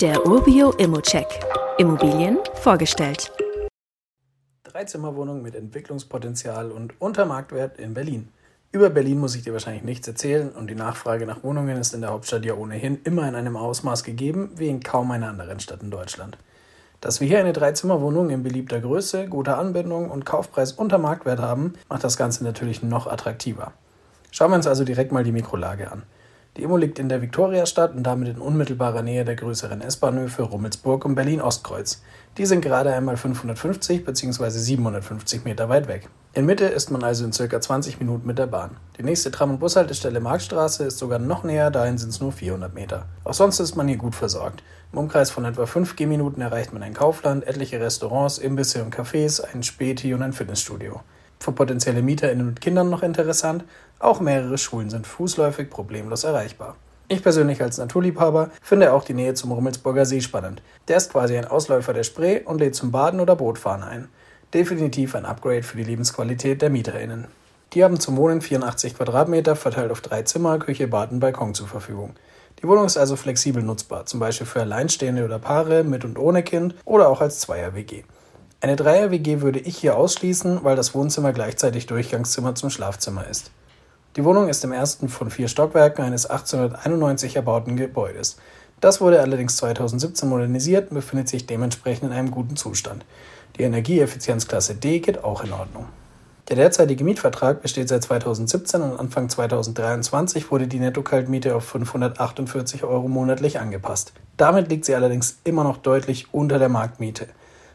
Der Urbio Immocheck. Immobilien vorgestellt. Dreizimmerwohnung mit Entwicklungspotenzial und Untermarktwert in Berlin. Über Berlin muss ich dir wahrscheinlich nichts erzählen und die Nachfrage nach Wohnungen ist in der Hauptstadt ja ohnehin immer in einem Ausmaß gegeben wie in kaum einer anderen Stadt in Deutschland. Dass wir hier eine Dreizimmerwohnung in beliebter Größe, guter Anbindung und Kaufpreis unter Marktwert haben, macht das Ganze natürlich noch attraktiver. Schauen wir uns also direkt mal die Mikrolage an. Die Immo liegt in der Viktoriastadt und damit in unmittelbarer Nähe der größeren S-Bahnhöfe Rummelsburg und Berlin-Ostkreuz. Die sind gerade einmal 550 bzw. 750 Meter weit weg. In Mitte ist man also in circa 20 Minuten mit der Bahn. Die nächste Tram- und Bushaltestelle Marktstraße ist sogar noch näher, dahin sind es nur 400 Meter. Auch sonst ist man hier gut versorgt. Im Umkreis von etwa 5 Gehminuten erreicht man ein Kaufland, etliche Restaurants, Imbisse und Cafés, ein Späti und ein Fitnessstudio. Für potenzielle MieterInnen mit Kindern noch interessant, auch mehrere Schulen sind fußläufig problemlos erreichbar. Ich persönlich als Naturliebhaber finde auch die Nähe zum Rummelsburger See spannend. Der ist quasi ein Ausläufer der Spree und lädt zum Baden oder Bootfahren ein. Definitiv ein Upgrade für die Lebensqualität der MieterInnen. Die haben zum Wohnen 84 Quadratmeter verteilt auf drei Zimmer, Küche, Bad und Balkon zur Verfügung. Die Wohnung ist also flexibel nutzbar, zum Beispiel für Alleinstehende oder Paare mit und ohne Kind oder auch als Zweier-WG. Eine Dreier-WG würde ich hier ausschließen, weil das Wohnzimmer gleichzeitig Durchgangszimmer zum Schlafzimmer ist. Die Wohnung ist im ersten von vier Stockwerken eines 1891 erbauten Gebäudes. Das wurde allerdings 2017 modernisiert und befindet sich dementsprechend in einem guten Zustand. Die Energieeffizienzklasse D geht auch in Ordnung. Der derzeitige Mietvertrag besteht seit 2017 und Anfang 2023 wurde die Netto-Kaltmiete auf 548 Euro monatlich angepasst. Damit liegt sie allerdings immer noch deutlich unter der Marktmiete.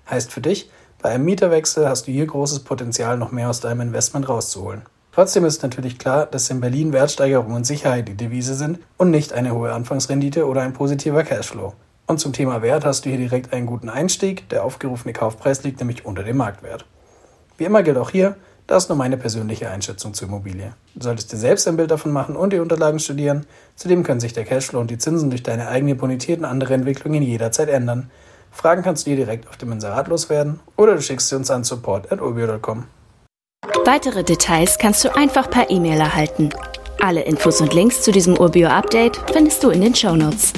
Heißt für dich, bei einem Mieterwechsel hast du hier großes Potenzial, noch mehr aus deinem Investment rauszuholen. Trotzdem ist natürlich klar, dass in Berlin Wertsteigerung und Sicherheit die Devise sind und nicht eine hohe Anfangsrendite oder ein positiver Cashflow. Und zum Thema Wert hast du hier direkt einen guten Einstieg. Der aufgerufene Kaufpreis liegt nämlich unter dem Marktwert. Wie immer gilt auch hier, das ist nur meine persönliche Einschätzung zur Immobilie. Du solltest dir selbst ein Bild davon machen und die Unterlagen studieren. Zudem können sich der Cashflow und die Zinsen durch deine eigene Bonität und andere Entwicklungen jederzeit ändern. Fragen kannst du dir direkt auf dem Inserat loswerden oder du schickst sie uns an support.urbio.com. Weitere Details kannst du einfach per E-Mail erhalten. Alle Infos und Links zu diesem Urbio-Update findest du in den Show Notes.